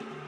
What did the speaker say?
Bye.